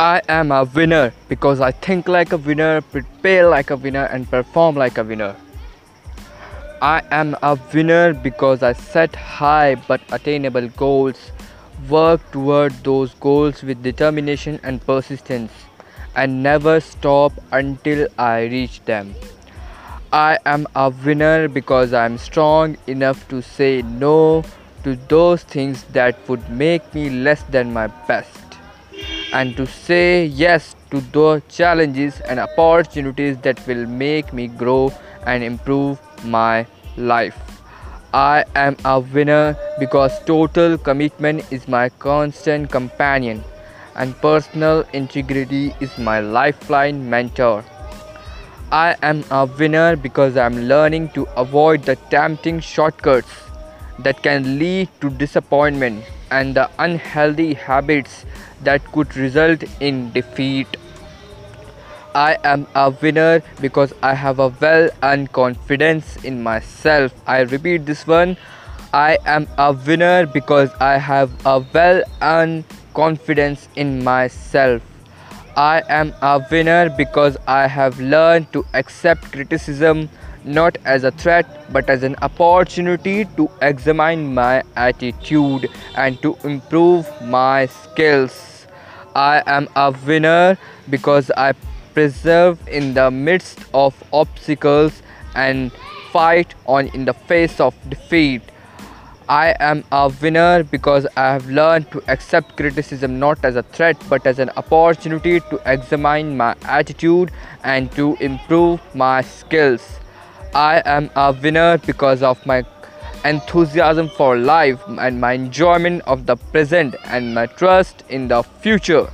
I am a winner because I think like a winner, prepare like a winner, and perform like a winner. I am a winner because I set high but attainable goals, work toward those goals with determination and persistence, and never stop until I reach them. I am a winner because I am strong enough to say no to those things that would make me less than my best and to say yes to the challenges and opportunities that will make me grow and improve my life. I am a winner because total commitment is my constant companion and personal integrity is my lifeline mentor. I am a winner because I am learning to avoid the tempting shortcuts that can lead to disappointment and the unhealthy habits that could result in defeat. I am a winner because I have a well earned confidence in myself. I repeat this one. I am a winner because I have a well earned confidence in myself. I am a winner because I have learned to accept criticism not as a threat but as an opportunity to examine my attitude and to improve my skills. I am a winner because I persevere in the midst of obstacles and fight on in the face of defeat. I am a winner because I have learned to accept criticism not as a threat but as an opportunity to examine my attitude and to improve my skills. I am a winner because of my enthusiasm for life and my enjoyment of the present and my trust in the future.